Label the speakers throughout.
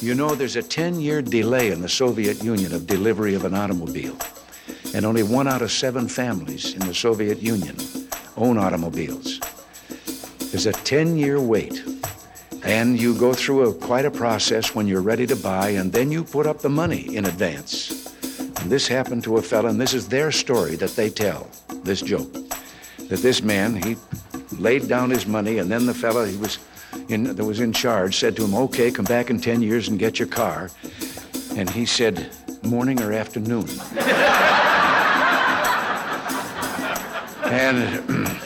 Speaker 1: You know, there's a 10 year delay in the Soviet Union of delivery of an automobile. And only one out of seven families in the Soviet Union own automobiles. There's a 10 year wait. And you go through a, quite a process when you're ready to buy, and then you put up the money in advance. And this happened to a fella, and this is their story that they tell, this joke. That this man, he laid down his money, and then the fella he was in, that was in charge said to him, Okay, come back in 10 years and get your car. And he said, Morning or afternoon? and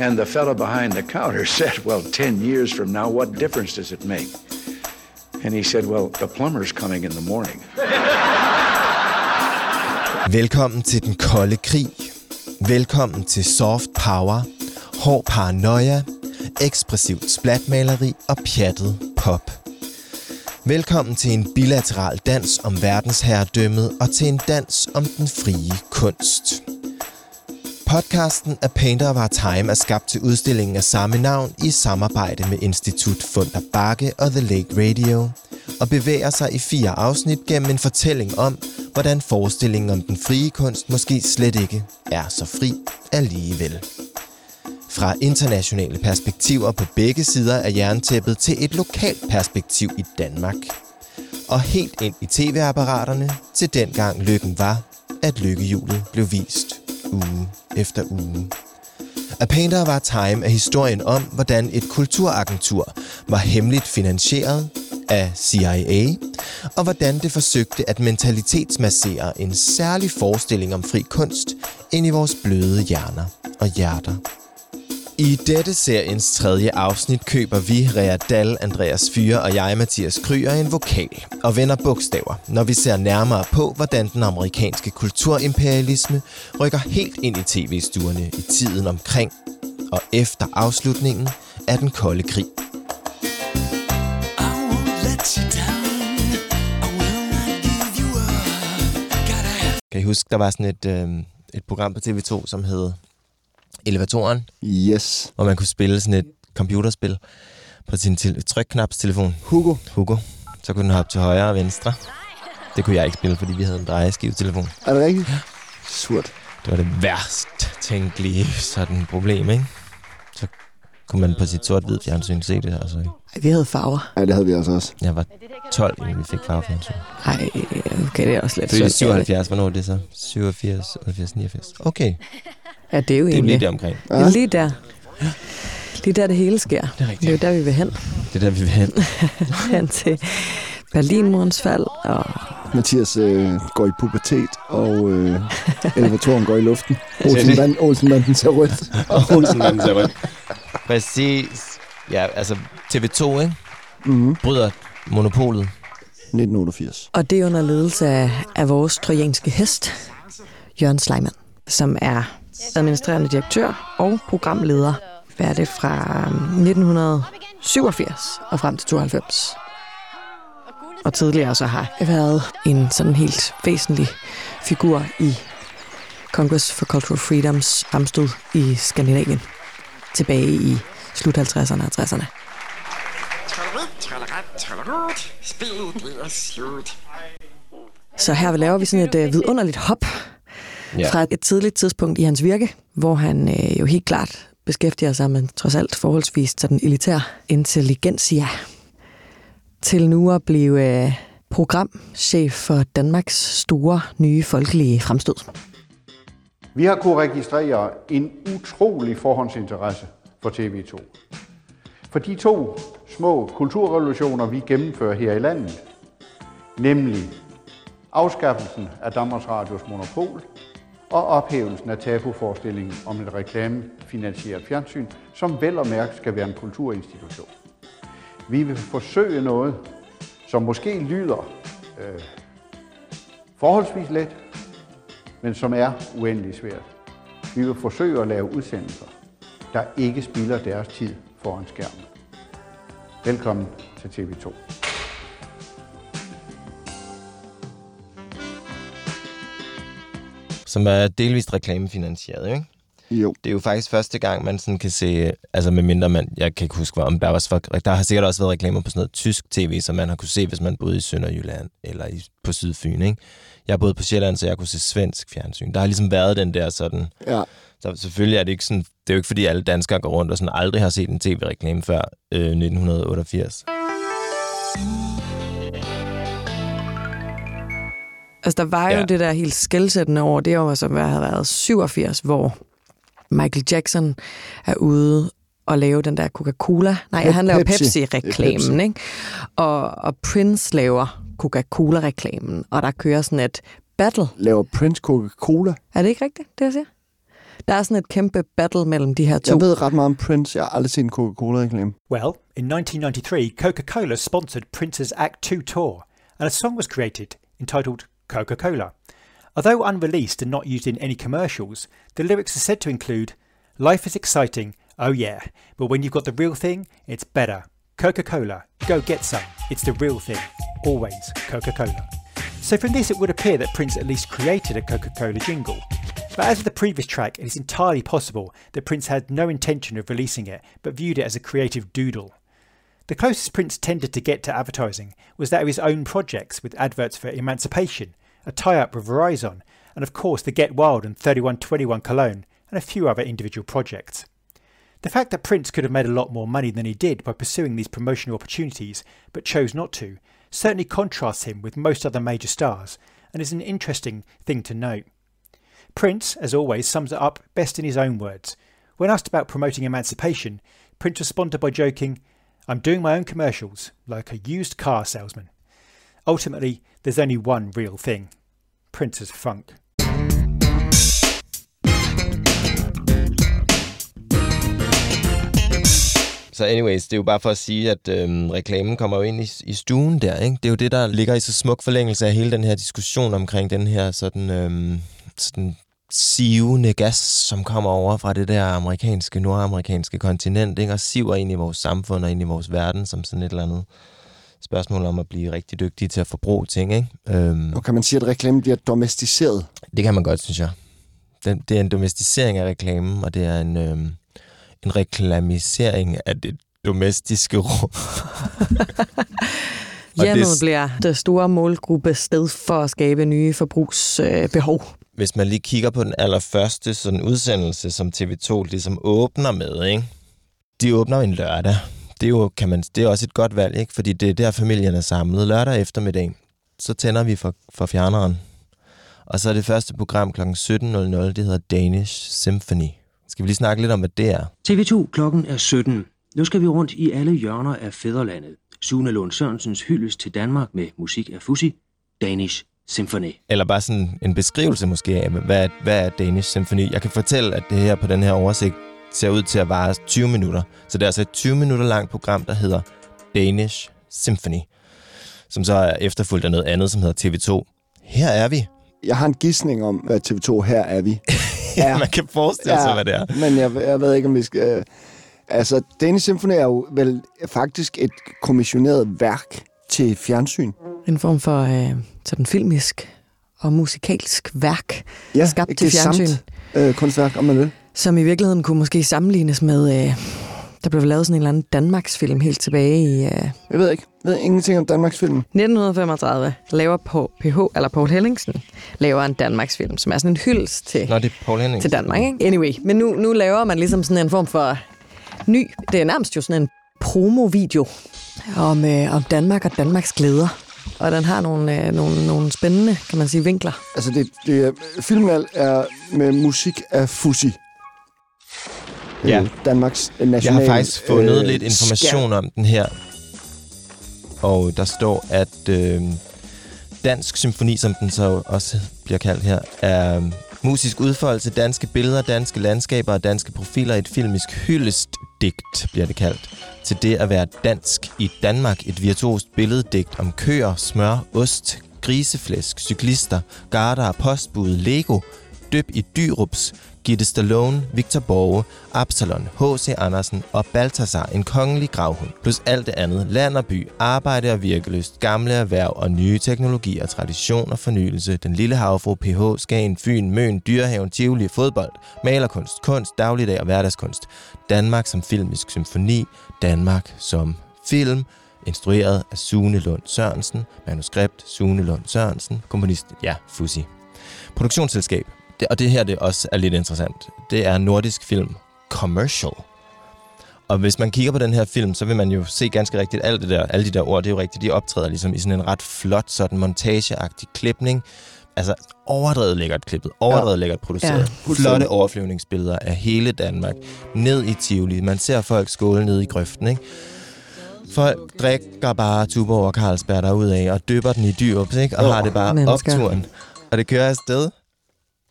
Speaker 1: And the fellow behind the counter said, Well, 10 years from now, what difference does it make? And he said, Well, the plumber's coming in the morning.
Speaker 2: Velkommen til den kolde krig. Velkommen til soft power, hård paranoia, ekspressivt splatmaleri og pjattet pop. Velkommen til en bilateral dans om verdensherredømmet og til en dans om den frie kunst. Podcasten A Painter of Our Time er skabt til udstillingen af samme navn i samarbejde med Institut Funder Bakke og The Lake Radio, og bevæger sig i fire afsnit gennem en fortælling om, hvordan forestillingen om den frie kunst måske slet ikke er så fri alligevel. Fra internationale perspektiver på begge sider af jerntæppet til et lokalt perspektiv i Danmark. Og helt ind i tv-apparaterne til dengang lykken var, at lykkehjulet blev vist uge efter uge. A Painter var Time er historien om, hvordan et kulturagentur var hemmeligt finansieret af CIA, og hvordan det forsøgte at mentalitetsmassere en særlig forestilling om fri kunst ind i vores bløde hjerner og hjerter. I dette seriens tredje afsnit køber vi, Rea Dahl, Andreas Fyre og jeg, Mathias Kryer, en vokal og vender bogstaver, når vi ser nærmere på, hvordan den amerikanske kulturimperialisme rykker helt ind i tv-stuerne i tiden omkring og efter afslutningen af den kolde krig. Kan I huske, der var sådan et, øh, et program på TV2, som hed Elevatoren,
Speaker 3: Yes.
Speaker 2: hvor man kunne spille sådan et computerspil på sin til- trykknapstelefon.
Speaker 3: Hugo.
Speaker 2: Hugo. Så kunne den hoppe til højre og venstre. Det kunne jeg ikke spille, fordi vi havde en drejeskivetelefon.
Speaker 3: Er det rigtigt? Surt.
Speaker 2: Det var det værst tænkelige sådan problem, ikke? Så kunne man på sit sort-hvid fjernsyn se det. Altså,
Speaker 4: Ej, vi havde farver.
Speaker 3: Ja, det havde vi altså også.
Speaker 2: jeg var 12, inden vi fik farvefjernsyn.
Speaker 4: Ej, okay, det er også lidt
Speaker 2: Født i
Speaker 4: synd.
Speaker 2: 77, hvornår er det så? 87, 88, 89. Okay,
Speaker 4: Ja, det er jo
Speaker 2: det er
Speaker 4: egentlig...
Speaker 2: lige der omkring.
Speaker 4: Ja. Lige der. Lige der det hele sker.
Speaker 2: Det er rigtigt.
Speaker 4: Det er jo der, vi vil hen.
Speaker 2: Det er der, vi vil hen.
Speaker 4: hen til Berlinmurens fald. Og
Speaker 3: Mathias øh, går i pubertet, og øh, elevatoren går i luften. Olsenbanden, Olsenbanden ser rødt.
Speaker 2: Og Olsenmanden ser rødt. Præcis. Ja, altså TV2, ikke?
Speaker 3: Mm-hmm.
Speaker 2: Bryder monopolet.
Speaker 3: 1988.
Speaker 4: Og det er under ledelse af, af vores trojanske hest, Jørgen Sleiman, som er administrerende direktør og programleder. Hvad er det fra øh, 1987 og frem til 92. Og tidligere så har jeg været en sådan helt væsentlig figur i Congress for Cultural Freedoms fremstød i Skandinavien tilbage i slut 50'erne og 60'erne. Så her laver vi sådan et øh, vidunderligt hop
Speaker 2: Ja.
Speaker 4: fra et tidligt tidspunkt i hans virke, hvor han øh, jo helt klart beskæftiger sig med trods alt forholdsvis sådan elitær intelligentsia, til nu at blive øh, programchef for Danmarks store nye folkelige fremstød.
Speaker 5: Vi har kunnet registrere en utrolig forhåndsinteresse for TV2. For de to små kulturrevolutioner, vi gennemfører her i landet, nemlig afskaffelsen af Danmarks Radios monopol og ophævelsen af tabuforestillingen om et reklamefinansieret fjernsyn, som vel og mærke skal være en kulturinstitution. Vi vil forsøge noget, som måske lyder øh, forholdsvis let, men som er uendelig svært. Vi vil forsøge at lave udsendelser, der ikke spilder deres tid foran skærmen. Velkommen til TV2.
Speaker 2: Som er delvist reklamefinansieret, ikke?
Speaker 3: Jo.
Speaker 2: Det er jo faktisk første gang, man sådan kan se, altså med mindre man, jeg kan ikke huske, om der, var, for- der har sikkert også været reklamer på sådan noget tysk tv, som man har kunne se, hvis man boede i Sønderjylland eller i, på Sydfyn, ikke? Jeg boet på Sjælland, så jeg kunne se svensk fjernsyn. Der har ligesom været den der sådan,
Speaker 3: Ja.
Speaker 2: så selvfølgelig er det ikke sådan, det er jo ikke fordi alle danskere går rundt og sådan aldrig har set en tv-reklame før øh, 1988.
Speaker 4: Altså, der var jo
Speaker 2: Ja.
Speaker 4: det der helt skældsættende år, det år, som havde været 87, hvor Michael Jackson er ude og lave den der Coca-Cola. Nej,
Speaker 3: Pep-
Speaker 4: han laver
Speaker 3: Pepsi.
Speaker 4: Pepsi-reklamen,
Speaker 3: Pepsi.
Speaker 4: ikke? Og, og Prince laver Coca-Cola-reklamen, og der kører sådan et battle.
Speaker 3: Laver Prince Coca-Cola.
Speaker 4: Er det ikke rigtigt, det jeg siger? Der er sådan et kæmpe battle mellem de her to.
Speaker 3: Jeg ved ret meget om Prince. Jeg har aldrig set en Coca-Cola-reklame.
Speaker 6: Well, in 1993, Coca Cola sponsored Prince's Act 2 tour, and a song was created entitled Coca Cola. Although unreleased and not used in any commercials, the lyrics are said to include Life is exciting, oh yeah, but when you've got the real thing, it's better. Coca Cola, go get some. It's the real thing. Always Coca Cola. So from this, it would appear that Prince at least created a Coca Cola jingle. But as with the previous track, it is entirely possible that Prince had no intention of releasing it, but viewed it as a creative doodle. The closest Prince tended to get to advertising was that of his own projects with adverts for Emancipation, a tie up with Verizon, and of course the Get Wild and 3121 Cologne, and a few other individual projects. The fact that Prince could have made a lot more money than he did by pursuing these promotional opportunities, but chose not to, certainly contrasts him with most other major stars, and is an interesting thing to note. Prince, as always, sums it up best in his own words. When asked about promoting emancipation, Prince responded by joking, I'm doing my own commercials, like a used car salesman. Ultimately, there's only one real thing Prince's funk.
Speaker 2: Så anyways, det er jo bare for at sige, at øhm, reklamen kommer jo ind i, i stuen der, ikke? Det er jo det, der ligger i så smuk forlængelse af hele den her diskussion omkring den her sådan, øhm, sådan sivende gas, som kommer over fra det der amerikanske, nordamerikanske kontinent, ikke? Og siver ind i vores samfund og ind i vores verden som sådan et eller andet spørgsmål om at blive rigtig dygtige til at forbruge ting, ikke? Øhm,
Speaker 3: Og kan man sige, at reklamen bliver domesticeret?
Speaker 2: det kan man godt, synes jeg. Det, det er en domesticering af reklamen, og det er en, øhm, en reklamisering af det domestiske rum.
Speaker 4: Hjemmet
Speaker 2: det-
Speaker 4: bliver det store målgruppe sted for at skabe nye forbrugsbehov.
Speaker 2: Hvis man lige kigger på den allerførste sådan udsendelse, som TV2 ligesom åbner med, ikke? De åbner en lørdag. Det er jo, kan man, det er også et godt valg, ikke? Fordi det er der, familien er samlet. Lørdag eftermiddag, så tænder vi for, for fjerneren. Og så er det første program kl. 17.00, det hedder Danish Symphony. Skal vi lige snakke lidt om, hvad det er?
Speaker 7: TV2 klokken er 17. Nu skal vi rundt i alle hjørner af fædrelandet. Sune Lund Sørensens hyldest til Danmark med musik af Fussi, Danish Symphony.
Speaker 2: Eller bare sådan en beskrivelse måske af, hvad, er- hvad er Danish Symphony? Jeg kan fortælle, at det her på den her oversigt ser ud til at vare 20 minutter. Så det er altså et 20 minutter langt program, der hedder Danish Symphony, som så er efterfulgt af noget andet, som hedder TV2. Her er vi.
Speaker 3: Jeg har en gissning om, hvad TV2 her er vi.
Speaker 2: Ja. Man kan forestille sig, hvad det er.
Speaker 3: Men jeg, jeg ved ikke, om vi skal... Øh, altså, Danish Symphony er jo vel faktisk et kommissioneret værk til fjernsyn.
Speaker 4: En form for øh, sådan filmisk og musikalsk værk,
Speaker 3: Ja,
Speaker 4: skabt til fjernsyn,
Speaker 3: gesamt, øh, kunstværk, om man vil.
Speaker 4: som i virkeligheden kunne måske sammenlignes med... Øh, der blev lavet sådan en eller anden Danmarksfilm helt tilbage i øh,
Speaker 3: Jeg ved ikke. Jeg ved ingenting om Danmarks film.
Speaker 4: 1935. Laver på PH, eller Paul Hellingsen, laver en Danmarksfilm, som er sådan en hyldest til,
Speaker 2: Nå, det er Paul Henning.
Speaker 4: til Danmark. Ikke? Anyway, men nu, nu laver man ligesom sådan en form for ny... Det er nærmest jo sådan en promo-video om, øh, om Danmark og Danmarks glæder. Og den har nogle, øh, nogle, nogle spændende, kan man sige, vinkler.
Speaker 3: Altså, det, det er, filmen er- med musik af Fussi.
Speaker 2: Ja.
Speaker 3: Øh, Danmarks national...
Speaker 2: Jeg har faktisk fundet
Speaker 3: øh,
Speaker 2: lidt information om den her. Og der står, at øh, Dansk Symfoni, som den så også bliver kaldt her, er musisk udfoldelse, danske billeder, danske landskaber og danske profiler et filmisk hyldestdigt, bliver det kaldt. Til det at være dansk i Danmark, et virtuost billeddigt om køer, smør, ost, griseflæsk, cyklister, garder, postbud, Lego, Dyb i Dyrups, Gitte Stallone, Victor Borge, Absalon, H.C. Andersen og Balthasar, en kongelig gravhund, plus alt det andet, land og by, arbejde og virkeløst, gamle erhverv og nye teknologier, tradition og fornyelse, den lille havfru, PH, Skagen, Fyn, Møn, Dyrehaven, Tivoli, fodbold, malerkunst, kunst, dagligdag og hverdagskunst, Danmark som filmisk symfoni, Danmark som film, instrueret af Sune Lund Sørensen, manuskript Sune Lund Sørensen, komponist, ja, Fussi. Produktionsselskab, det, og det her det også er lidt interessant, det er Nordisk Film Commercial. Og hvis man kigger på den her film, så vil man jo se ganske rigtigt, alt det der, alle de der ord, det er jo rigtigt, de optræder ligesom i sådan en ret flot, sådan montageagtig klipning. Altså overdrevet lækkert klippet, overdrevet ja. lækkert produceret. Ja. Flotte overflyvningsbilleder af hele Danmark, ned i Tivoli. Man ser folk skåle ned i grøften, ikke? Folk drikker bare Tuborg og Carlsberg derudad og dypper den i dyrups, ikke? Og har det bare mennesker. opturen. Og det kører afsted.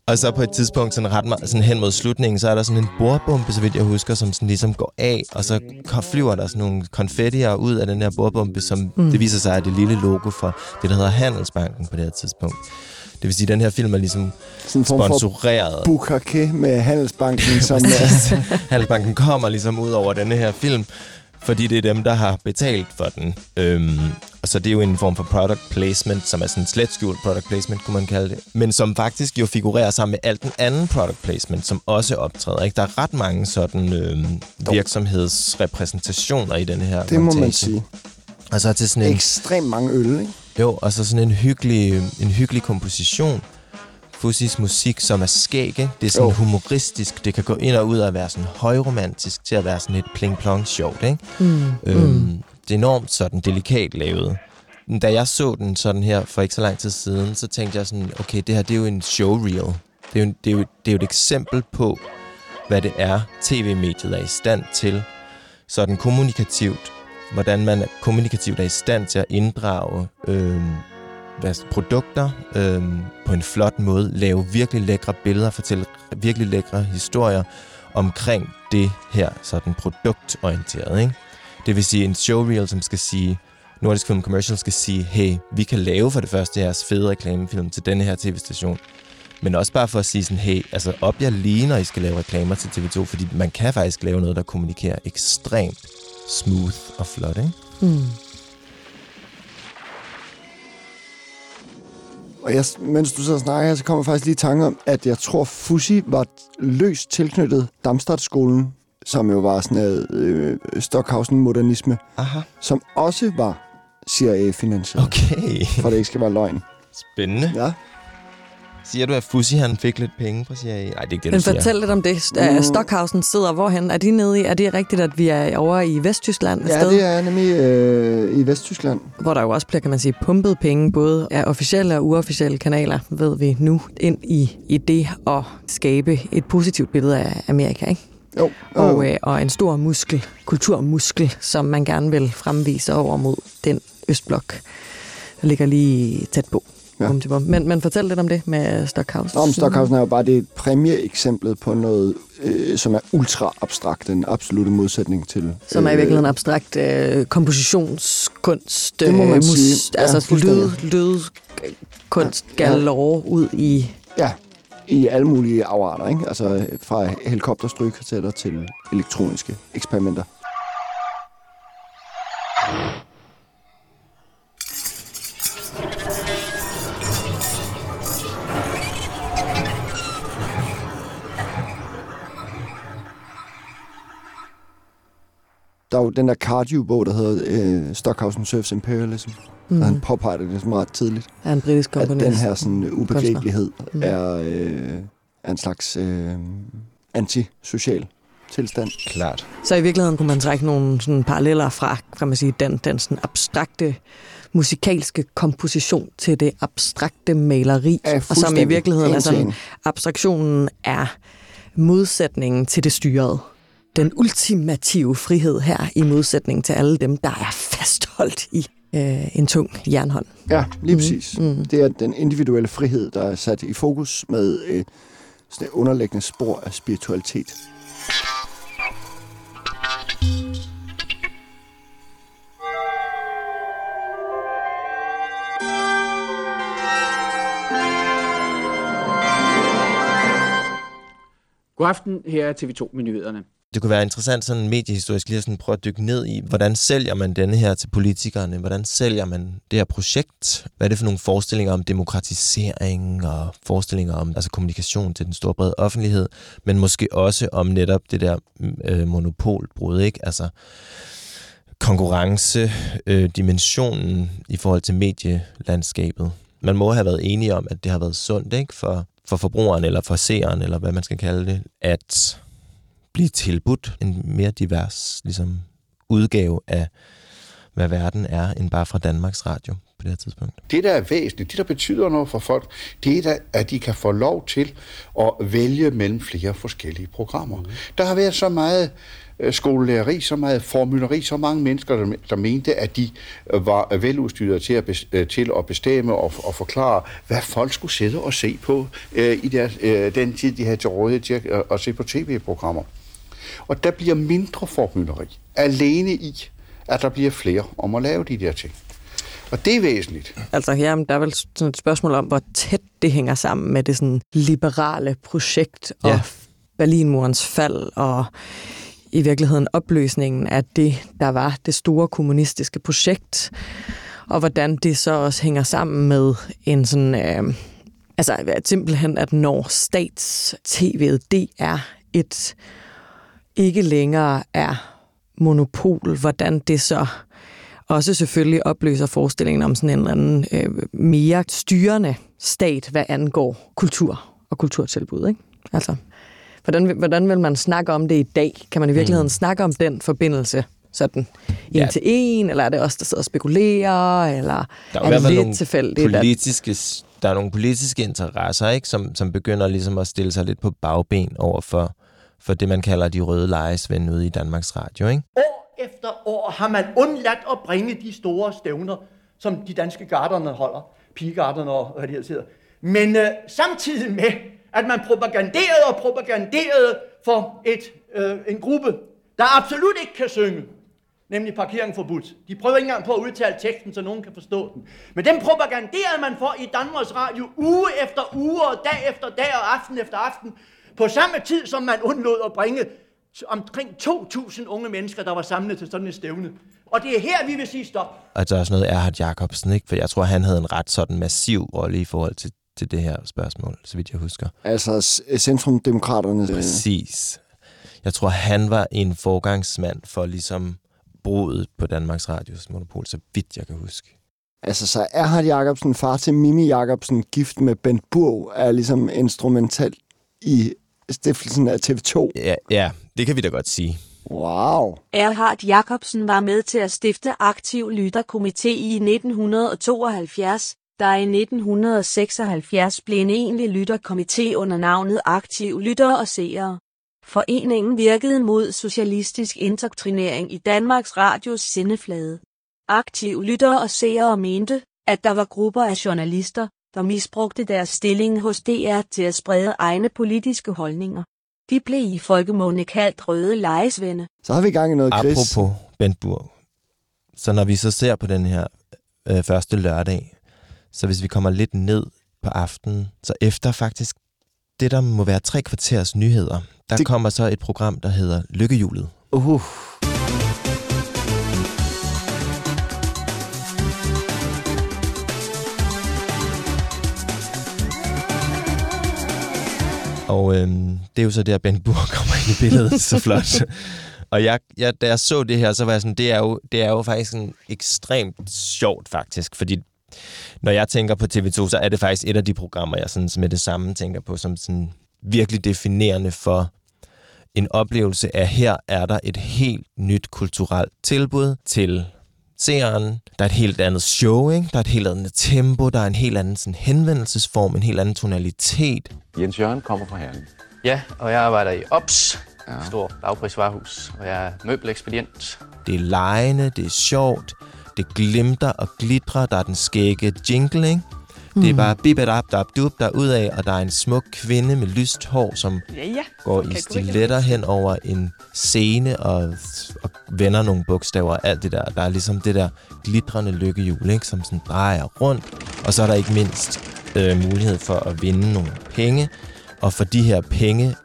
Speaker 2: Og så på et tidspunkt, sådan ret meget, sådan hen mod slutningen, så er der sådan en bordbombe, så vidt jeg husker, som sådan ligesom går af, og så flyver der sådan nogle konfettier ud af den her bordbombe, som mm. det viser sig er det lille logo for det, der hedder Handelsbanken på det her tidspunkt. Det vil sige, at den her film er ligesom sådan sponsoreret.
Speaker 3: Bukake med Handelsbanken, som...
Speaker 2: Handelsbanken kommer ligesom ud over denne her film, fordi det er dem, der har betalt for den. Øhm, og så det er jo en form for product placement, som er sådan en slet skjult product placement, kunne man kalde det. Men som faktisk jo figurerer sammen med alt den anden product placement, som også optræder. Ikke? Der er ret mange sådan øhm, virksomhedsrepræsentationer i den her
Speaker 3: Det montage. må man sige.
Speaker 2: Og så til sådan en...
Speaker 3: Ekstremt mange øl, ikke?
Speaker 2: Jo, og så sådan en hyggelig, en hyggelig komposition Fussis musik, som er skægge. Det er sådan oh. humoristisk. Det kan gå ind og ud og være sådan højromantisk til at være sådan et pling-plong sjovt, ikke? Mm. Øhm, mm. Det er enormt sådan delikat lavet. Da jeg så den sådan her for ikke så lang tid siden, så tænkte jeg sådan, okay, det her det er jo en showreel. Det er jo, det er jo, det er jo et eksempel på, hvad det er, tv-mediet er i stand til. Sådan kommunikativt. Hvordan man kommunikativt er i stand til at inddrage øh, hvad, produkter øh, på en flot måde, lave virkelig lækre billeder, fortælle virkelig lækre historier omkring det her sådan produktorienteret. Ikke? Det vil sige en showreel, som skal sige, Nordisk Film Commercial skal sige, hey, vi kan lave for det første jeres fede reklamefilm til denne her tv-station, men også bare for at sige sådan, hey, altså op jer lige, når I skal lave reklamer til TV2, fordi man kan faktisk lave noget, der kommunikerer ekstremt smooth og flot, ikke? Mm.
Speaker 3: Og jeg, mens du så snakker, så kommer jeg faktisk lige i tanke om, at jeg tror, Fussi var løst tilknyttet Damstadskolen, som jo var sådan noget øh, Stockhausen-modernisme, Aha. som også var CIA-finansieret.
Speaker 2: Okay.
Speaker 3: For det ikke skal være løgn.
Speaker 2: Spændende.
Speaker 3: Ja.
Speaker 2: Siger du, at Fussi han fik lidt penge fra CIA? Nej, det er ikke det,
Speaker 4: Men
Speaker 2: du siger.
Speaker 4: fortæl lidt om det. Mm. Stockhausen sidder hvorhen? Er de nede i? Er det rigtigt, at vi er over i Vesttyskland?
Speaker 3: Ja, sted? det er nemlig øh, i Vesttyskland.
Speaker 4: Hvor der jo også bliver, kan man sige, pumpet penge, både af officielle og uofficielle kanaler, ved vi nu, ind i, i det at skabe et positivt billede af Amerika, ikke?
Speaker 3: Jo.
Speaker 4: Og, øh, og en stor muskel, kulturmuskel, som man gerne vil fremvise over mod den østblok, der ligger lige tæt på. Ja. Bum bum. Men, men fortæl lidt om det med Stockhausen.
Speaker 3: Om Stockhausen er jo bare det præmieeksemplet på noget, øh, som er ultra abstrakt, en absolut modsætning til...
Speaker 4: Som er i virkeligheden øh, abstrakt øh, kompositionskunst.
Speaker 3: Det må man øh, sige. Mus,
Speaker 4: ja, altså lyd, lyd, kunst, ja. galore ud i...
Speaker 3: Ja, i alle mulige afarter, ikke? Altså fra helikopterstrygekvartetter til elektroniske eksperimenter. Der er jo den der cardio-bog, der hedder øh, Stockhausen Surfs Imperialism. Mm. Og han påpeger det ligesom ret tidligt.
Speaker 4: Er en britisk komponist.
Speaker 3: At den her sådan, ubegribelighed mm. er, øh, er en slags øh, antisocial tilstand.
Speaker 2: Klart.
Speaker 4: Så i virkeligheden kunne man trække nogle sådan paralleller fra, kan man sige, den, den sådan abstrakte musikalske komposition til det abstrakte maleri, og som i virkeligheden er sådan, abstraktionen er modsætningen til det styrede den ultimative frihed her, i modsætning til alle dem, der er fastholdt i øh, en tung jernhånd.
Speaker 3: Ja, lige mm. præcis. Mm. Det er den individuelle frihed, der er sat i fokus med øh, sådan et underliggende spor af spiritualitet.
Speaker 8: God aften, her er TV2 med nyhederne.
Speaker 2: Det kunne være interessant sådan mediehistorisk lige at sådan prøve at dykke ned i, hvordan sælger man denne her til politikerne? Hvordan sælger man det her projekt? Hvad er det for nogle forestillinger om demokratisering og forestillinger om altså kommunikation til den store brede offentlighed, men måske også om netop det der øh, monopolbrud, ikke? Altså konkurrence, øh, dimensionen i forhold til medielandskabet. Man må have været enige om, at det har været sundt ikke? For, for forbrugeren eller for seeren, eller hvad man skal kalde det, at blive tilbudt en mere divers ligesom, udgave af, hvad verden er, end bare fra Danmarks Radio på det her tidspunkt.
Speaker 5: Det, der er væsentligt, det, der betyder noget for folk, det er, at de kan få lov til at vælge mellem flere forskellige programmer. Mm. Der har været så meget øh, skolelæreri, så meget formulleri, så mange mennesker, der, der mente, at de øh, var veludstyret til at, øh, til at bestemme og, og forklare, hvad folk skulle sidde og se på øh, i deres, øh, den tid, de havde til rådighed til at, at se på tv-programmer. Og der bliver mindre formynderi alene i, at der bliver flere om at lave de der ting. Og det er væsentligt.
Speaker 4: Altså her der er vel sådan et spørgsmål om, hvor tæt det hænger sammen med det sådan liberale projekt og ja. Berlinmurens fald og i virkeligheden opløsningen af det, der var det store kommunistiske projekt, og hvordan det så også hænger sammen med en sådan... Øh, altså simpelthen, at når stats-tv'et, det er et ikke længere er monopol, hvordan det så også selvfølgelig opløser forestillingen om sådan en eller anden øh, mere styrende stat, hvad angår kultur og kulturtilbud. Ikke? Altså, hvordan, hvordan vil man snakke om det i dag? Kan man i virkeligheden mm. snakke om den forbindelse sådan en ja. til en, eller er det også der sidder og spekulerer, eller
Speaker 2: der er,
Speaker 4: er det
Speaker 2: lidt tilfældigt? Politiske, der er nogle politiske interesser, ikke, som, som begynder ligesom at stille sig lidt på bagben over for for det, man kalder de røde lejesvende ude i Danmarks Radio, ikke?
Speaker 9: År efter år har man undladt at bringe de store stævner, som de danske garderne holder, pigegarderne og hvad det hedder. Men øh, samtidig med, at man propaganderede og propaganderede for et, øh, en gruppe, der absolut ikke kan synge, nemlig parkering forbudt. De prøver ikke engang på at udtale teksten, så nogen kan forstå den. Men den propaganderede man for i Danmarks Radio uge efter uge og dag efter dag og aften efter aften, på samme tid, som man undlod at bringe omkring 2.000 unge mennesker, der var samlet til sådan et stævne. Og det er her, vi vil sige stop.
Speaker 2: Og der er også noget Erhard Jacobsen, ikke? For jeg tror, han havde en ret sådan massiv rolle i forhold til, til det her spørgsmål, så vidt jeg husker.
Speaker 3: Altså Centrumdemokraterne.
Speaker 2: Præcis. Jeg tror, han var en forgangsmand for ligesom brudet på Danmarks Radios monopol, så vidt jeg kan huske.
Speaker 3: Altså, så Erhard Jacobsen, far til Mimi Jacobsen, gift med Bent Burg, er ligesom instrumental i stiftelsen af TV2.
Speaker 2: Ja, ja, det kan vi da godt sige.
Speaker 3: Wow.
Speaker 10: Erhard Jacobsen var med til at stifte Aktiv Lytterkomité i 1972, der i 1976 blev en egentlig lytterkomité under navnet Aktiv Lytter og Seere. Foreningen virkede mod socialistisk indoktrinering i Danmarks Radios sendeflade. Aktiv lytter og seere mente, at der var grupper af journalister, der misbrugte deres stilling hos DR til at sprede egne politiske holdninger. De blev i folkemåne kaldt røde lejesvende.
Speaker 3: Så har vi i gang i noget, Chris.
Speaker 2: Apropos Bentburg. Så når vi så ser på den her øh, første lørdag, så hvis vi kommer lidt ned på aftenen, så efter faktisk det, der må være tre kvarters nyheder, der det... kommer så et program, der hedder Lykkehjulet.
Speaker 3: Uh.
Speaker 2: Og øhm, det er jo så der, Ben Burr kommer ind i billedet, så flot. Og jeg, jeg, da jeg så det her, så var jeg sådan, det er jo, det er jo faktisk en ekstremt sjovt faktisk, fordi når jeg tænker på TV2, så er det faktisk et af de programmer, jeg sådan med det samme tænker på, som sådan virkelig definerende for en oplevelse af, her er der et helt nyt kulturelt tilbud til seeren. Der er et helt andet show, ikke? Der er et helt andet tempo, der er en helt anden sådan, henvendelsesform, en helt anden tonalitet.
Speaker 11: Jens Jørgen kommer fra Herning.
Speaker 12: Ja, og jeg arbejder i OPS, ja. stor lavprisvarehus, og jeg er møbelekspedient.
Speaker 2: Det er lejende, det er sjovt, det glimter og glitrer, der er den skægge jingle, ikke? Mm. Det er bare bibet up, dab dub der ud af, og der er en smuk kvinde med lyst hår, som
Speaker 13: ja, ja.
Speaker 2: går i stiletter hen over en scene og, og vender nogle bogstaver og alt det der. Der er ligesom det der glitrende lykkehjul, ikke, som sådan drejer rundt. Og så er der ikke mindst øh, mulighed for at vinde nogle penge. Og for de her penge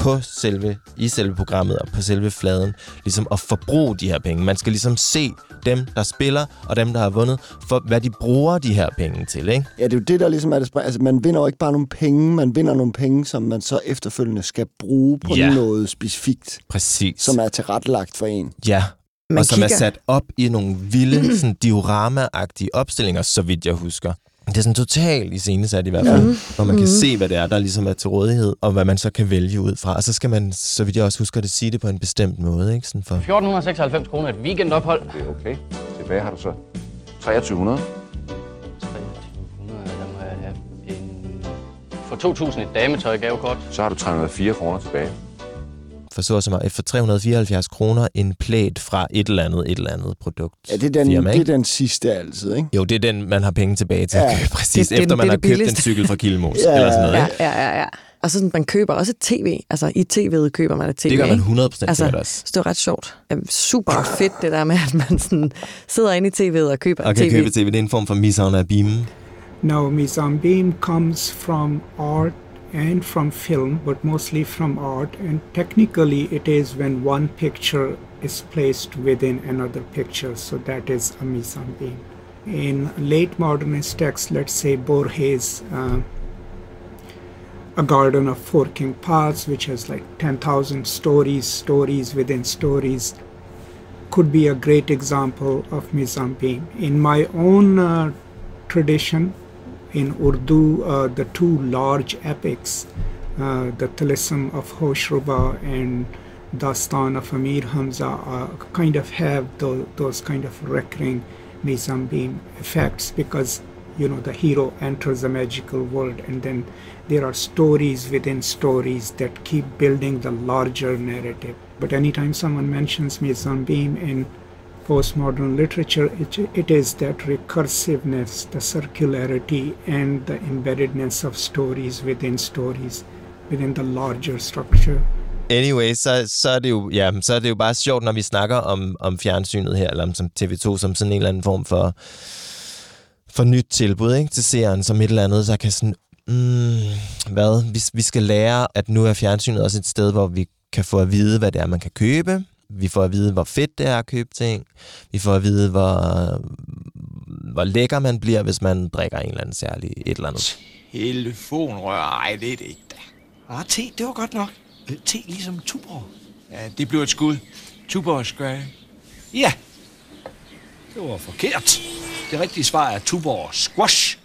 Speaker 2: på selve, i selve programmet og på selve fladen, ligesom at forbruge de her penge. Man skal ligesom se dem, der spiller, og dem, der har vundet, for hvad de bruger de her penge til, ikke?
Speaker 3: Ja, det er jo det, der ligesom er det spring- Altså, man vinder jo ikke bare nogle penge, man vinder nogle penge, som man så efterfølgende skal bruge på
Speaker 2: Ja.
Speaker 3: noget specifikt,
Speaker 2: Præcis.
Speaker 3: som er tilrettelagt for en.
Speaker 2: Ja,
Speaker 3: Man
Speaker 2: og som
Speaker 3: kigger-
Speaker 2: er sat op i nogle vilde sådan diorama-agtige opstillinger, så vidt jeg husker. Det er sådan totalt iscenesat i hvert fald, ja. hvor man kan
Speaker 3: Mhm.
Speaker 2: se, hvad det er, der ligesom er til rådighed, og hvad man så kan vælge ud fra. Og så skal man, så vidt jeg også husker det, sige det på en bestemt måde, ikke? Sådan for...
Speaker 12: 1496 kroner et weekendophold.
Speaker 11: Det er okay. Tilbage har du så 2300.
Speaker 12: 2300, der må jeg have en... For 2000 et dametøj gavekort.
Speaker 11: Så har du 304 kroner tilbage.
Speaker 2: For så som for 374 kroner en plæt fra et eller andet, et eller andet produkt.
Speaker 3: Ja, det er den,
Speaker 2: firma,
Speaker 3: det er den sidste altid, ikke?
Speaker 2: Jo, det er den, man har penge tilbage til.
Speaker 3: Ja.
Speaker 2: Ja. Præcis,
Speaker 4: Det- det er
Speaker 2: efter man
Speaker 4: det
Speaker 2: har
Speaker 4: det
Speaker 2: købt en
Speaker 4: billigste.
Speaker 2: cykel fra Kilmos,
Speaker 3: Ja,
Speaker 2: eller sådan noget.
Speaker 4: Ja,
Speaker 2: ikke?
Speaker 4: ja, ja, ja. Og så sådan, man køber også et tv. Altså, i tv'et køber man et tv.
Speaker 2: Det gør man
Speaker 4: ikke?
Speaker 2: 100%
Speaker 4: altså,
Speaker 2: sikkert også.
Speaker 4: Så det er ret sjovt. Øhm, Super fedt, det der med, at man sådan sidder inde i tv'et og køber
Speaker 2: Og
Speaker 4: et
Speaker 2: kan
Speaker 4: tv.
Speaker 2: købe tv, det er en form for mise en abîme.
Speaker 13: Now, mise en beam comes from art and from film, but mostly from art. And technically, it is when one picture is placed within another picture, so that is a mise en beam. In late modernist texts, let's say Borges, uh, A Garden of Four King Paths, which has like 10,000 stories, stories within stories, could be a great example of mise en beam. In my own uh, tradition, in Urdu, uh, the two large epics, uh, the Talism of Hoshruba and Dastan of Amir Hamza, uh, kind of have tho- those kind of recurring beam effects because you know the hero enters a magical world and then there are stories within stories that keep building the larger narrative. But anytime someone mentions mise beam in postmodern literature, it, it is that recursiveness, the circularity, and the embeddedness of stories within stories, within the larger structure.
Speaker 2: Anyway, så, så, er det jo, ja, så er det jo bare sjovt, når vi snakker om, om fjernsynet her, eller om som TV2 som sådan en eller anden form for, for nyt tilbud ikke, til seeren, som et eller andet, der kan sådan, mm, hvad, vi, vi skal lære, at nu er fjernsynet også et sted, hvor vi kan få at vide, hvad det er, man kan købe. Vi får at vide, hvor fedt det er at købe ting. Vi får at vide, hvor, hvor lækker man bliver, hvis man drikker en eller anden særlig et eller andet.
Speaker 14: Telefonrør, ej, det er det ikke da. Ah, te, det var godt nok. Øh, Te ligesom Tuborg. Ja, det blev et skud. Tuborg Square. Ja, det var forkert. Det rigtige svar er Tuborg Squash.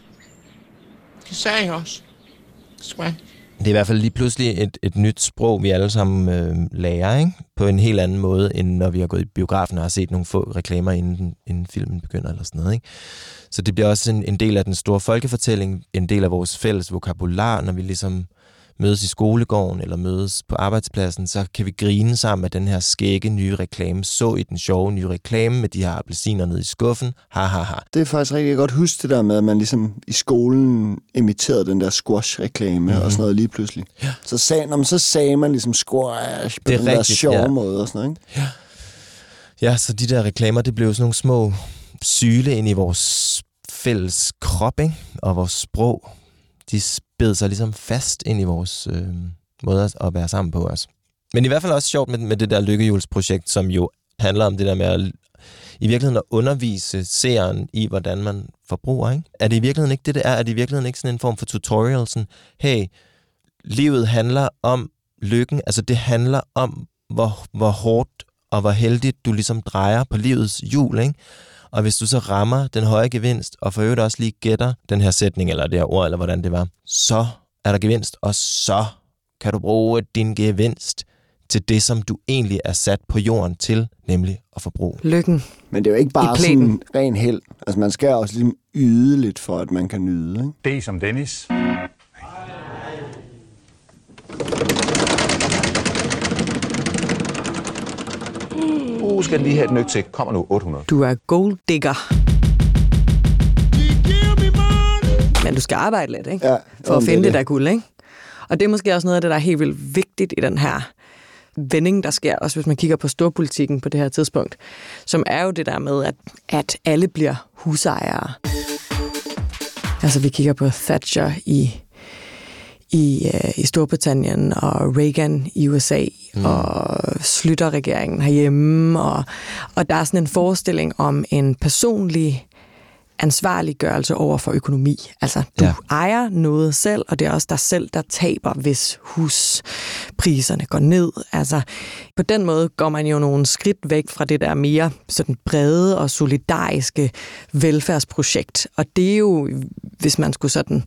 Speaker 14: Det sagde jeg også. Squash.
Speaker 2: Det er i hvert fald lige pludselig et, et nyt sprog, vi alle sammen øh, lærer, ikke? På en helt anden måde, end når vi har gået i biografen og har set nogle få reklamer, inden, inden filmen begynder, eller sådan noget, ikke? Så det bliver også en, en del af den store folkefortælling, en del af vores fælles vokabular, når vi ligesom mødes i skolegården eller mødes på arbejdspladsen, så kan vi grine sammen af den her skægge nye reklame. Så i den sjove nye reklame med de her appelsiner nede i skuffen. Ha, ha, ha.
Speaker 3: Det er faktisk rigtig godt huske det der med, at man ligesom i skolen imiterede den der squash-reklame mm-hmm. og sådan noget lige pludselig. Ja. Så, sagde, når man, så sagde man ligesom squash på
Speaker 2: Det er
Speaker 3: den der
Speaker 2: rigtigt,
Speaker 3: sjove
Speaker 2: ja.
Speaker 3: måde og sådan noget, ikke?
Speaker 2: Ja, så de der reklamer, det blev sådan nogle små syle ind i vores fælles krop, ikke? og vores sprog. De sped sig ligesom fast ind i vores øh, måde at- være sammen på os. Men i hvert fald også sjovt med, med det der lykkehjulsprojekt, som jo handler om det der med at i virkeligheden at undervise seeren i, hvordan man forbruger. Ikke? Er det i virkeligheden ikke det, det er? Er det i virkeligheden ikke sådan en form for tutorial? Sådan, hey, livet handler om lykken. Altså det handler om, hvor, hvor hårdt og hvor heldigt du ligesom drejer på livets hjul, ikke? Og hvis du så rammer den høje gevinst, og for øvrigt også lige gætter den her sætning, eller det her ord, eller hvordan det var, så er der gevinst, og så kan du bruge din gevinst til det, som du egentlig er sat på jorden til, nemlig at forbruge.
Speaker 4: Lykken.
Speaker 3: Men det er jo ikke bare sådan ren held. Altså man skal også ligesom yde lidt for, at man kan nyde, ikke?
Speaker 15: D som Dennis.
Speaker 11: Uh, skal lige have et nyk til. Kommer nu 800.
Speaker 4: Du er gold digger. Men du skal arbejde lidt, ikke?
Speaker 3: Ja,
Speaker 4: For at finde det,
Speaker 3: det.
Speaker 4: der guld, ikke? Og det er måske også noget af det, der er helt vildt vigtigt i den her vending, der sker, også hvis man kigger på storpolitikken på det her tidspunkt, som er jo det der med, at, at alle bliver husejere. Altså, vi kigger på Thatcher i, i, øh, i Storbritannien og Reagan i USA mm. og Slytter-regeringen herhjemme. Og, og der er sådan en forestilling om en personlig ansvarliggørelse over for økonomi. Altså, du ja. ejer noget selv, og det er også dig selv, der taber, hvis huspriserne går ned. Altså, på den måde går man jo nogle skridt væk fra det der mere sådan brede og solidariske velfærdsprojekt. Og det er jo, hvis man skulle sådan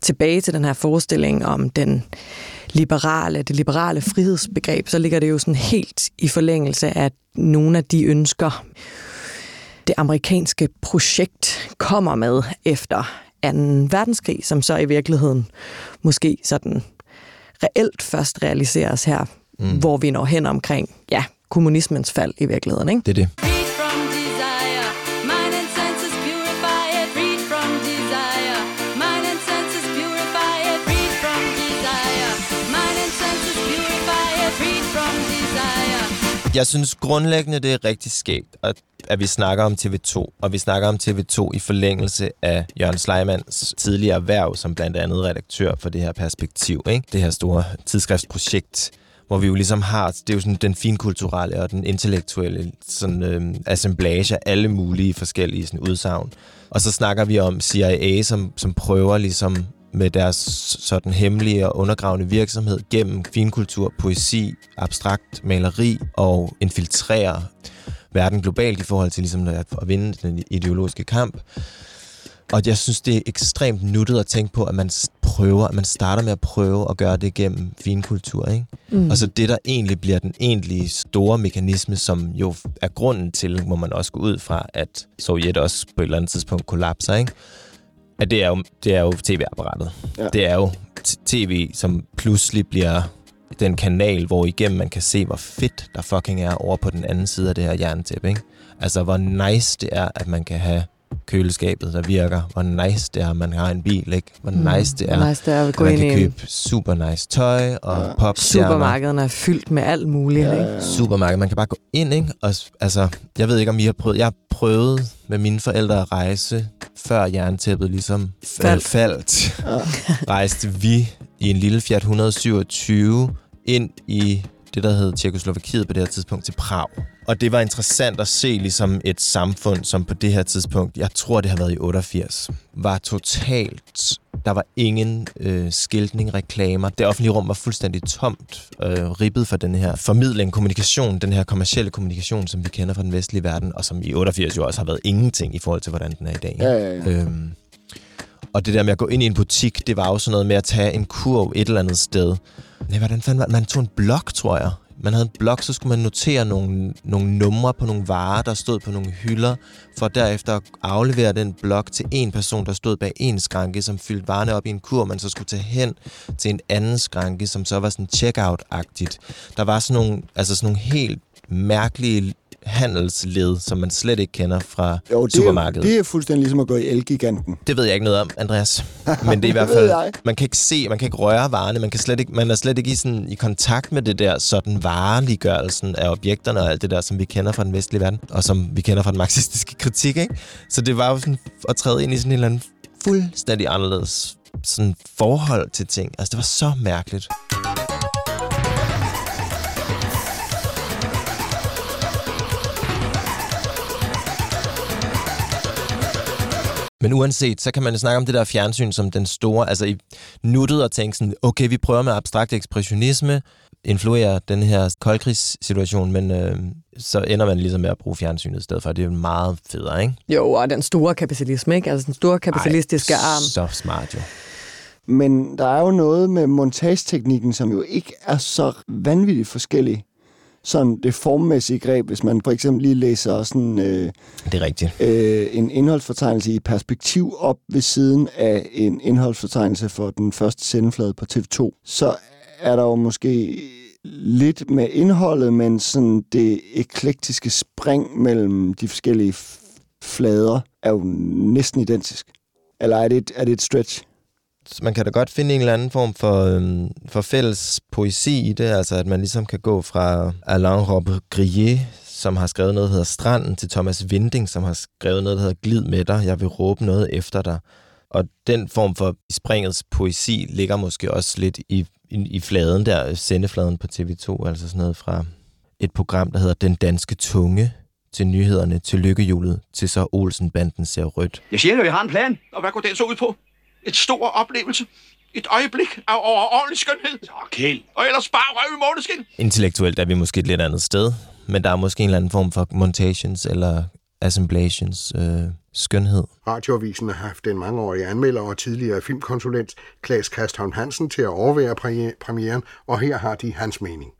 Speaker 4: tilbage til den her forestilling om den liberale, det liberale frihedsbegreb, så ligger det jo sådan helt i forlængelse af nogle af de ønsker, det amerikanske projekt kommer med efter 2. verdenskrig, som så i virkeligheden måske sådan reelt først realiseres her, mm. hvor vi når hen omkring ja, kommunismens fald i virkeligheden. Ikke?
Speaker 2: Det er det. Jeg synes grundlæggende, det er rigtig skægt, at, at vi snakker om TV2, og vi snakker om TV2 i forlængelse af Jørgen Sleimands tidligere erhverv som blandt andet redaktør for det her perspektiv, ikke? det her store tidsskriftsprojekt, hvor vi jo ligesom har, det er jo sådan den finkulturelle og den intellektuelle sådan, øh, assemblage af alle mulige forskellige sådan, udsagn. Og så snakker vi om CIA, som, som prøver ligesom med deres sådan hemmelige og undergravende virksomhed gennem finkultur, poesi, abstrakt maleri og infiltrere verden globalt i forhold til ligesom at, vinde den ideologiske kamp. Og jeg synes, det er ekstremt nuttet at tænke på, at man prøver, at man starter med at prøve at gøre det gennem finkultur, ikke? Mm. Og så det, der egentlig bliver den egentlige store mekanisme, som jo er grunden til, må man også gå ud fra, at Sovjet også på et eller andet tidspunkt kollapser, ikke? At det er jo, det er jo tv-apparatet. Ja. Det er jo tv, som pludselig bliver den kanal, hvor igennem man kan se, hvor fedt der fucking er over på den anden side af det her jerntæppe, ikke? Altså, hvor nice det er, at man kan have køleskabet, der virker. Hvor nice det er, man har en bil, ikke? Hvor mm. nice det er,
Speaker 4: nice det er at,
Speaker 2: at man kan købe super nice tøj og ja. pop
Speaker 4: Supermarkederne er fyldt med alt muligt, ja, ikke?
Speaker 2: Supermarked. Man kan bare gå ind, ikke? Og, altså, jeg ved ikke, om I har prøvet... Jeg har prøvet med mine forældre at rejse, før jerntæppet ligesom faldt. faldt. Ja. Rejste vi i en lille Fiat 127 ind i det, der hed Tjekoslovakiet på det her tidspunkt, til Prag. Og det var interessant at se ligesom et samfund, som på det her tidspunkt, jeg tror det har været i 88, var totalt... Der var ingen øh, skiltning, reklamer. Det offentlige rum var fuldstændig tomt, øh, ribbet for den her formidling, kommunikation, den her kommercielle kommunikation, som vi kender fra den vestlige verden, og som i 88 jo også har været ingenting i forhold til, hvordan den er i dag.
Speaker 3: Ja, ja, ja.
Speaker 2: Øhm, og det der med at gå ind i en butik, det var jo sådan noget med at tage en kurv et eller andet sted. Nej, hvordan fanden var Man tog en blok, tror jeg. Man havde en blok, så skulle man notere nogle, nogle numre på nogle varer, der stod på nogle hylder, for derefter at aflevere den blok til en person, der stod bag en skranke, som fyldte varerne op i en kur, man så skulle tage hen til en anden skranke, som så var sådan checkout-agtigt. Der var sådan nogle, altså sådan nogle helt mærkelige handelsled, som man slet ikke kender fra
Speaker 3: jo, det
Speaker 2: supermarkedet.
Speaker 3: Er, det er fuldstændig ligesom at gå i Elgiganten.
Speaker 2: Det ved jeg ikke noget om, Andreas. Men det er i hvert fald, man kan ikke se, man kan ikke røre varerne, man, kan slet ikke, man er slet ikke i, sådan, i kontakt med det der sådan vareliggørelsen af objekterne og alt det der, som vi kender fra den vestlige verden, og som vi kender fra den marxistiske kritik. Ikke? Så det var jo sådan at træde ind i sådan en eller anden fuldstændig anderledes sådan forhold til ting. Altså, det var så mærkeligt. Men uanset, så kan man snakke om det der fjernsyn som den store, altså i nuttet og tænke sådan, okay, vi prøver med abstrakt ekspressionisme, influere den her koldkrigssituation, men øh, så ender man ligesom med at bruge fjernsynet i stedet for. Det er jo meget federe, ikke?
Speaker 4: Jo, og den store kapitalisme, ikke? Altså den store kapitalistiske Ej, arm.
Speaker 2: så smart jo.
Speaker 3: Men der er jo noget med montageteknikken, som jo ikke er så vanvittigt forskellig sådan det formmæssige greb, hvis man for eksempel lige læser sådan, øh,
Speaker 2: det er rigtigt.
Speaker 3: Øh, en indholdsfortegnelse i perspektiv op ved siden af en indholdsfortegnelse for den første sendeflade på TV2, så er der jo måske lidt med indholdet, men sådan det eklektiske spring mellem de forskellige flader er jo næsten identisk. Eller er det et, er det et stretch?
Speaker 2: Man kan da godt finde en eller anden form for, øhm, for fælles poesi i det, altså at man ligesom kan gå fra Alain Robbe-Grillet, som har skrevet noget, der hedder Stranden, til Thomas Vinding, som har skrevet noget, der hedder Glid med dig, jeg vil råbe noget efter dig. Og den form for springets poesi ligger måske også lidt i, i, i fladen der, sendefladen på TV2, altså sådan noget fra et program, der hedder Den Danske Tunge, til nyhederne, til lykkehjulet, til så Olsenbanden ser rødt.
Speaker 15: Jeg siger jo, jeg har en plan, og hvad går den så ud på? Et stor oplevelse. Et øjeblik af overordentlig skønhed.
Speaker 14: Okay.
Speaker 15: Og ellers bare røv i måneskin.
Speaker 2: Intellektuelt er vi måske et lidt andet sted, men der er måske en eller anden form for montations eller assemblations øh, skønhed.
Speaker 16: Radioavisen har haft den mangeårige anmelder og tidligere filmkonsulent Klaas Kastholm Hansen til at overvære premieren, og her har de hans mening.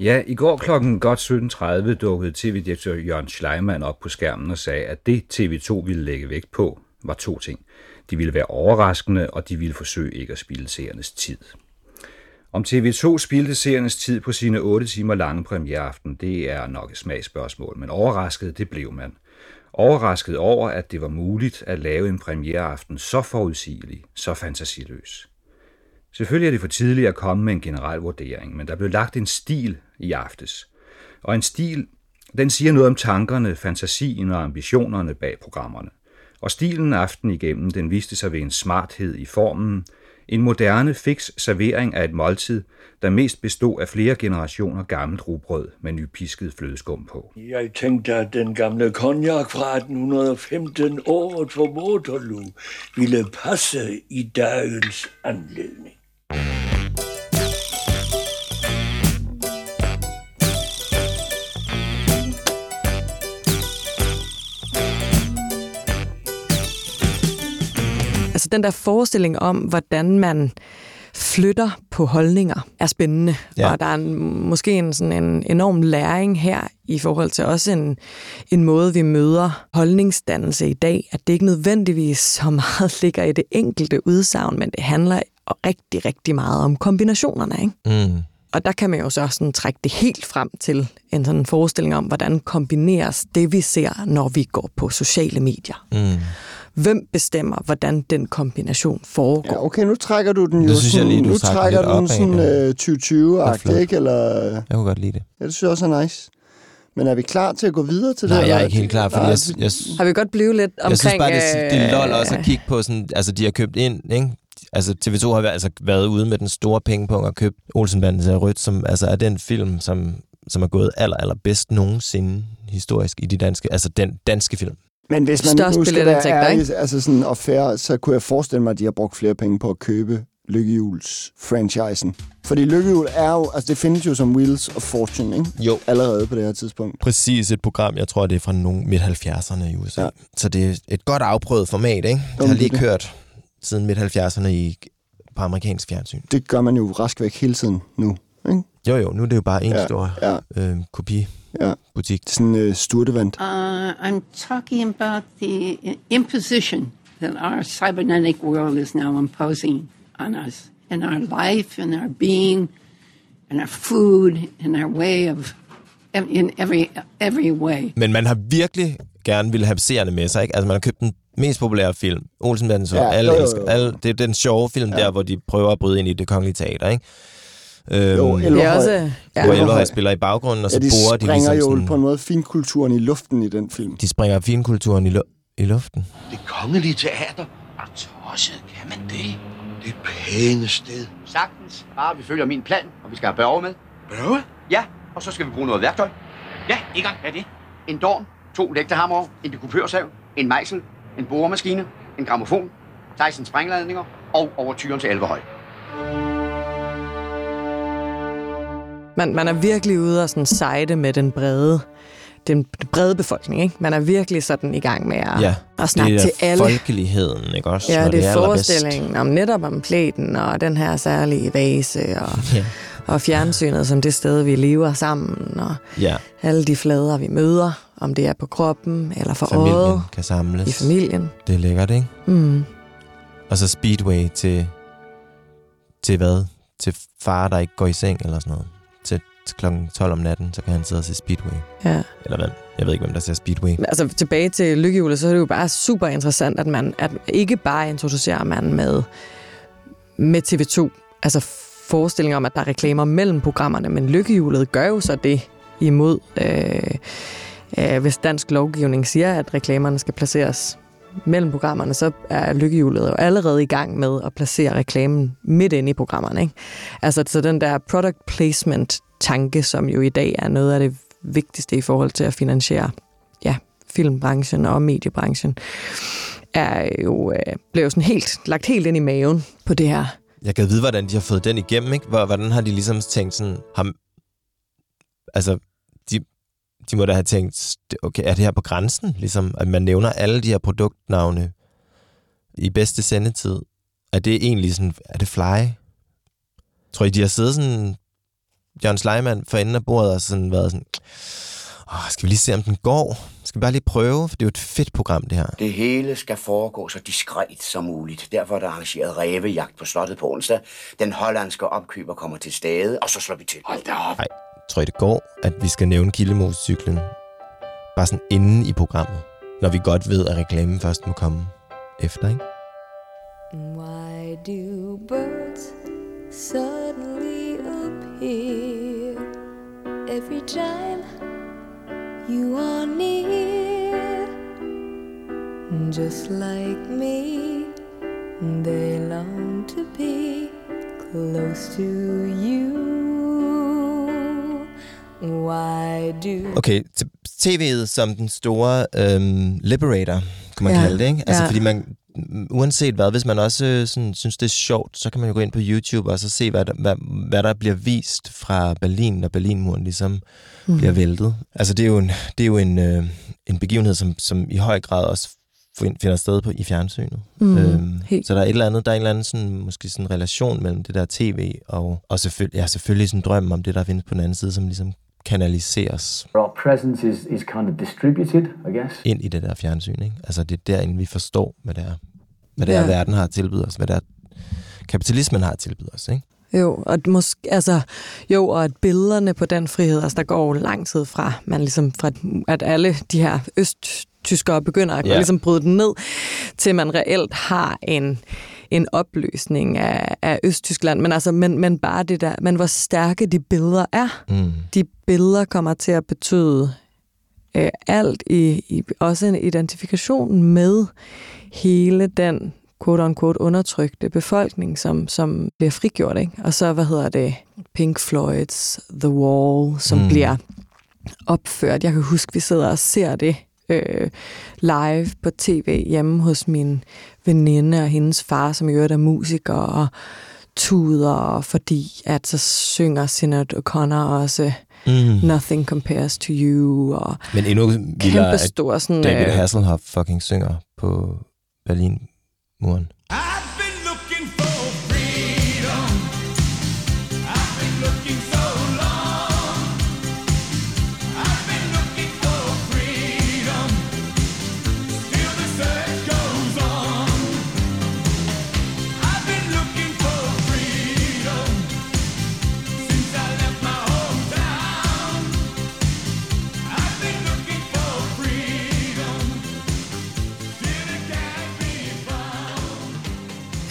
Speaker 17: Ja, i går klokken godt 17.30 dukkede tv-direktør Jørgen Schleimann op på skærmen og sagde, at det TV2 ville lægge vægt på, var to ting. De ville være overraskende, og de ville forsøge ikke at spille seernes tid. Om TV2 spildte seernes tid på sine 8 timer lange premiereaften, det er nok et smagsspørgsmål, men overrasket det blev man. Overrasket over, at det var muligt at lave en premiereaften så forudsigelig, så fantasiløs. Selvfølgelig er det for tidligt at komme med en generel vurdering, men der blev lagt en stil i aftes. Og en stil, den siger noget om tankerne, fantasien og ambitionerne bag programmerne. Og stilen aften igennem, den viste sig ved en smarthed i formen, en moderne fix servering af et måltid, der mest bestod af flere generationer gammelt rugbrød med nypisket flødeskum på.
Speaker 18: Jeg tænkte, at den gamle konjak fra 1815 året for Waterloo ville passe i dagens anledning.
Speaker 4: Altså den der forestilling om, hvordan man flytter på holdninger, er spændende. Ja. Og der er en, måske en, sådan en enorm læring her i forhold til også en, en måde, vi møder holdningsdannelse i dag. At det ikke nødvendigvis så meget ligger i det enkelte udsagn, men det handler rigtig, rigtig meget om kombinationerne. Ikke? Mm. Og der kan man jo så sådan trække det helt frem til en sådan forestilling om, hvordan kombineres det, vi ser, når vi går på sociale medier. Mm. Hvem bestemmer, hvordan den kombination foregår?
Speaker 3: Ja, okay, nu trækker du den jo
Speaker 2: det synes
Speaker 3: sådan,
Speaker 2: jeg lige, du
Speaker 3: nu trækker du den sådan uh, 2020-agtigt, ikke? Eller,
Speaker 2: jeg kunne godt lide det.
Speaker 3: Ja, det synes jeg også er nice. Men er vi klar til at gå videre til
Speaker 2: Nej,
Speaker 3: det?
Speaker 2: jeg er ikke helt klar, fordi jeg, jeg,
Speaker 4: Har vi godt blive lidt omkring...
Speaker 2: Jeg synes bare, det, det er lol
Speaker 4: øh,
Speaker 2: også at kigge på sådan... Altså, de har købt ind, ikke? Altså, TV2 har altså været ude med den store pengepunkt og købt Olsenbanden til Rødt, som altså er den film, som, som er gået aller, aller bedst nogensinde historisk i de danske... Altså, den danske film.
Speaker 3: Men hvis man
Speaker 4: Størst
Speaker 3: nu skal være ærlig, altså sådan og fair, så kunne jeg forestille mig, at de har brugt flere penge på at købe Lykkehjuls franchisen. Fordi Lykkehjul er jo, altså det findes jo som Wheels of Fortune, ikke?
Speaker 2: Jo.
Speaker 3: Allerede på det her tidspunkt.
Speaker 2: Præcis et program, jeg tror, det er fra nogle midt-70'erne i USA. Ja. Så det er et godt afprøvet format, ikke? Det har lige
Speaker 3: det.
Speaker 2: kørt siden midt-70'erne i, på amerikansk fjernsyn.
Speaker 3: Det gør man jo rask væk hele tiden nu, ikke?
Speaker 2: Jo, jo, nu er det jo bare en
Speaker 3: Ja,
Speaker 2: stor
Speaker 3: ja.
Speaker 2: øh, kopi
Speaker 3: Ja.
Speaker 2: butik.
Speaker 3: Sådan en uh, sturtevand.
Speaker 19: Uh, I'm talking about the imposition that our cybernetic world is now imposing on us in our life, in our being, in our food, in our way of, in every every way.
Speaker 2: Men man har virkelig gerne ville have seerne med sig, ikke? Altså, man har købt den mest populære film, Olsenbanden, så
Speaker 3: Ja,
Speaker 2: alle
Speaker 3: jo, jo,
Speaker 2: elsker.
Speaker 3: jo.
Speaker 2: Alle, det er den sjove film ja. der, hvor de prøver at bryde ind i det kongelige teater, ikke? Øhm,
Speaker 3: Jo,
Speaker 4: Det er også... Ja.
Speaker 2: hvor Elverhøj spiller i baggrunden, og så
Speaker 3: ja, de
Speaker 2: borer de
Speaker 3: springer
Speaker 2: ligesom
Speaker 3: jo
Speaker 2: sådan,
Speaker 3: på en måde finkulturen i luften i den film.
Speaker 2: de springer finkulturen i, lu- i luften.
Speaker 14: Det kongelige teater. Og tosset, kan man det? Det er et pæne sted.
Speaker 15: Sagtens. Bare vi følger min plan, og vi skal have børge med.
Speaker 14: Børge?
Speaker 15: Ja, og så skal vi bruge noget værktøj.
Speaker 14: Ja, i gang. Hvad er det?
Speaker 15: En dorn, to lægtehammer, en dekupørsav, en mejsel, en boremaskine, en gramofon, 16 sprængladninger og overtyren til Elverhøj.
Speaker 4: Man, man er virkelig ude og sådan sejde med den brede, den brede befolkning. Ikke? Man er virkelig sådan i gang med at,
Speaker 2: Ja,
Speaker 4: at snakke
Speaker 2: det
Speaker 4: til
Speaker 2: er
Speaker 4: alle.
Speaker 2: folkeligheden, ikke også?
Speaker 4: Ja,
Speaker 2: når
Speaker 4: det er
Speaker 2: allerbedst.
Speaker 4: forestillingen om netop om plæten og den her særlige vase og,
Speaker 2: Ja.
Speaker 4: og fjernsynet som det sted, vi lever sammen og
Speaker 2: Ja,
Speaker 4: alle de flader, vi møder, om det er på kroppen eller for
Speaker 2: familien
Speaker 4: øjet,
Speaker 2: kan samles.
Speaker 4: i familien.
Speaker 2: Det er lækkert, ikke?
Speaker 4: Mm.
Speaker 2: Og så Speedway til, til hvad? Til far, der ikke går i seng eller sådan noget. Klokken 12 om natten, så kan han sidde og se Speedway.
Speaker 4: Ja.
Speaker 2: Eller hvad? Jeg ved ikke, hvem der ser Speedway.
Speaker 4: Men Altså tilbage til lykkehjulet, så er det jo bare super interessant, at man at ikke bare introducerer man med, med TV2, altså forestillinger om, at der er reklamer mellem programmerne, men lykkehjulet gør jo så det imod, øh, øh, hvis dansk lovgivning siger, at reklamerne skal placeres mellem programmerne, så er lykkehjulet jo allerede i gang med at placere reklamen midt inde i programmerne. Ikke? Altså så den der product placement tanke, som jo i dag er noget af det vigtigste i forhold til at finansiere ja, filmbranchen og mediebranchen, er jo øh, blev sådan helt, lagt helt ind i maven på det her.
Speaker 2: Jeg kan vide, hvordan de har fået den igennem, ikke? Hvordan har de ligesom tænkt sådan, ham, altså, de må da have tænkt, okay, er det her på grænsen? Ligesom, at man nævner alle de her produktnavne i bedste sendetid. Er det egentlig sådan, er det fly? Tror I, de har siddet sådan, John Sleiman for enden af bordet og sådan været sådan, Åh, skal vi lige se, om den går? Skal vi bare lige prøve? For det er jo et fedt program, det her.
Speaker 15: Det hele skal foregå så diskret som muligt. Derfor er der arrangeret rævejagt på slottet på onsdag. Den hollandske opkøber kommer til stede, og så slår vi til. Hold da op.
Speaker 2: Nej, tror I det går, at vi skal nævne Kildemodscyklen? Bare sådan inde i programmet. Når vi godt ved, at reklamen først må komme efter, ikke?
Speaker 20: Why do birds suddenly appear every time you are near? Just like me, they long to be close to you. Why do
Speaker 2: Okay, tv'et som den store øhm, liberator, kan man
Speaker 4: Ja,
Speaker 2: kalde det, ikke? Altså,
Speaker 4: ja.
Speaker 2: fordi man, mm, uanset hvad, hvis man også øh, sådan, synes, det er sjovt, så kan man jo gå ind på YouTube og så se, hvad der, hvad, hvad der bliver vist fra Berlin, når Berlinmuren ligesom mm. bliver væltet. Altså, det er jo en, det er jo en, øh, en begivenhed, som, som i høj grad også find- finder sted på i fjernsynet.
Speaker 4: Mhm, helt.
Speaker 2: så der er et eller andet, der er en eller anden sådan, måske sådan relation mellem det der tv og, og selvfølgelig, ja, selvfølgelig sådan en drøm om det, der findes på den anden side, som ligesom kanaliseres
Speaker 21: Our presence is, is kind of distributed, I guess.
Speaker 2: ind i det der fjernsyn. Ikke? Altså det er derinde, vi forstår, hvad det er, hvad det er,
Speaker 4: Ja.
Speaker 2: verden har at tilbyde os, hvad det er, kapitalismen har at tilbyde os. Ikke?
Speaker 4: Jo, og måske, altså, jo, og at billederne på den frihed, altså der går lang tid fra, man ligesom fra, at alle de her østtyskere begynder at yeah. ligesom bryde den ned, til man reelt har en, en opløsning af, af Østtyskland. Men, altså, men, men bare det der, men hvor stærke de billeder er.
Speaker 2: Mm.
Speaker 4: De billeder kommer til at betyde øh, alt, i, i, også en identifikation med hele den quote-unquote undertrykte befolkning, som, som bliver frigjort. Ikke? Og så, hvad hedder det, Pink Floyds The Wall, som
Speaker 2: Mm.
Speaker 4: mm. bliver opført. Jeg kan huske, vi sidder og ser det øh, live på tv hjemme hos min veninde og hendes far, som i øvrigt er musiker og tuder, fordi at så synger Sinead O'Connor også
Speaker 2: Mm.
Speaker 4: Nothing Compares to You, og
Speaker 2: Men endnu vildere, at
Speaker 4: stor sådan,
Speaker 2: David
Speaker 4: øh,
Speaker 2: Hasselhoff fucking synger på Berlinmuren.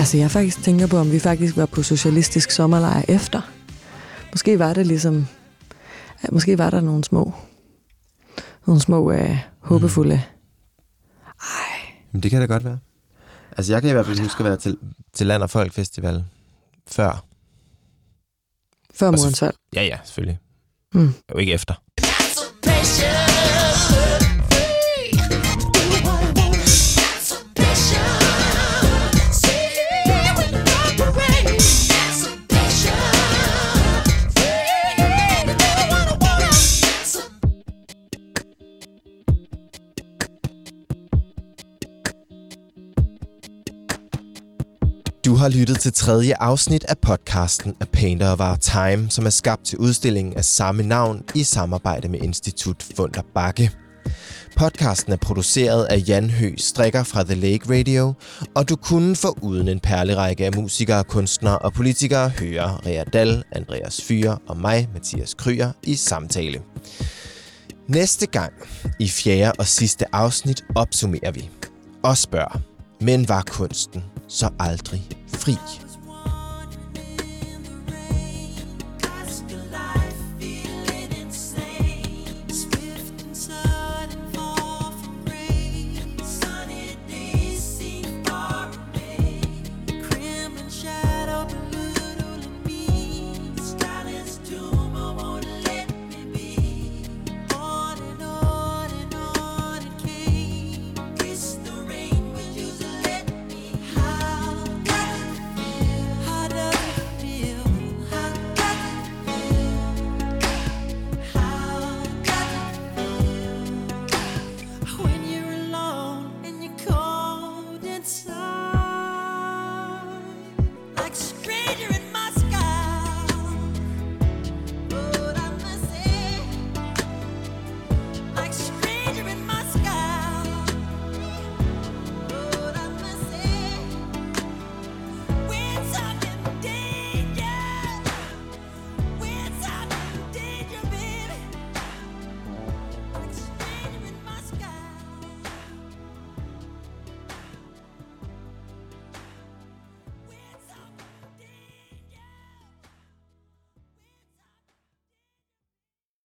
Speaker 4: Altså, jeg faktisk tænker på, om vi faktisk var på socialistisk sommerlejr efter. Måske var det ligesom... ja, Måske var der nogle små... Nogle små øh, håbefulde...
Speaker 2: Men det kan da godt være. Altså, jeg kan i hvert fald huske at være til, til Land og Folk Festival før.
Speaker 4: Før murens fald.
Speaker 2: Ja, ja, selvfølgelig.
Speaker 4: Mm.
Speaker 2: Jo ikke efter. Du har lyttet til tredje afsnit af podcasten A Painter of Our Time, som er skabt til udstillingen af samme navn i samarbejde med Institut Funder Bakke. Podcasten er produceret af Jan Hø Strikker fra The Lake Radio, og du kunne få uden en perlerække af musikere, kunstnere og politikere høre Rea Dahl, Andreas Fyre og mig, Mathias Kryer, i samtale. Næste gang, i fjerde og sidste afsnit, opsummerer vi og spørger, men var kunsten så aldrig fri?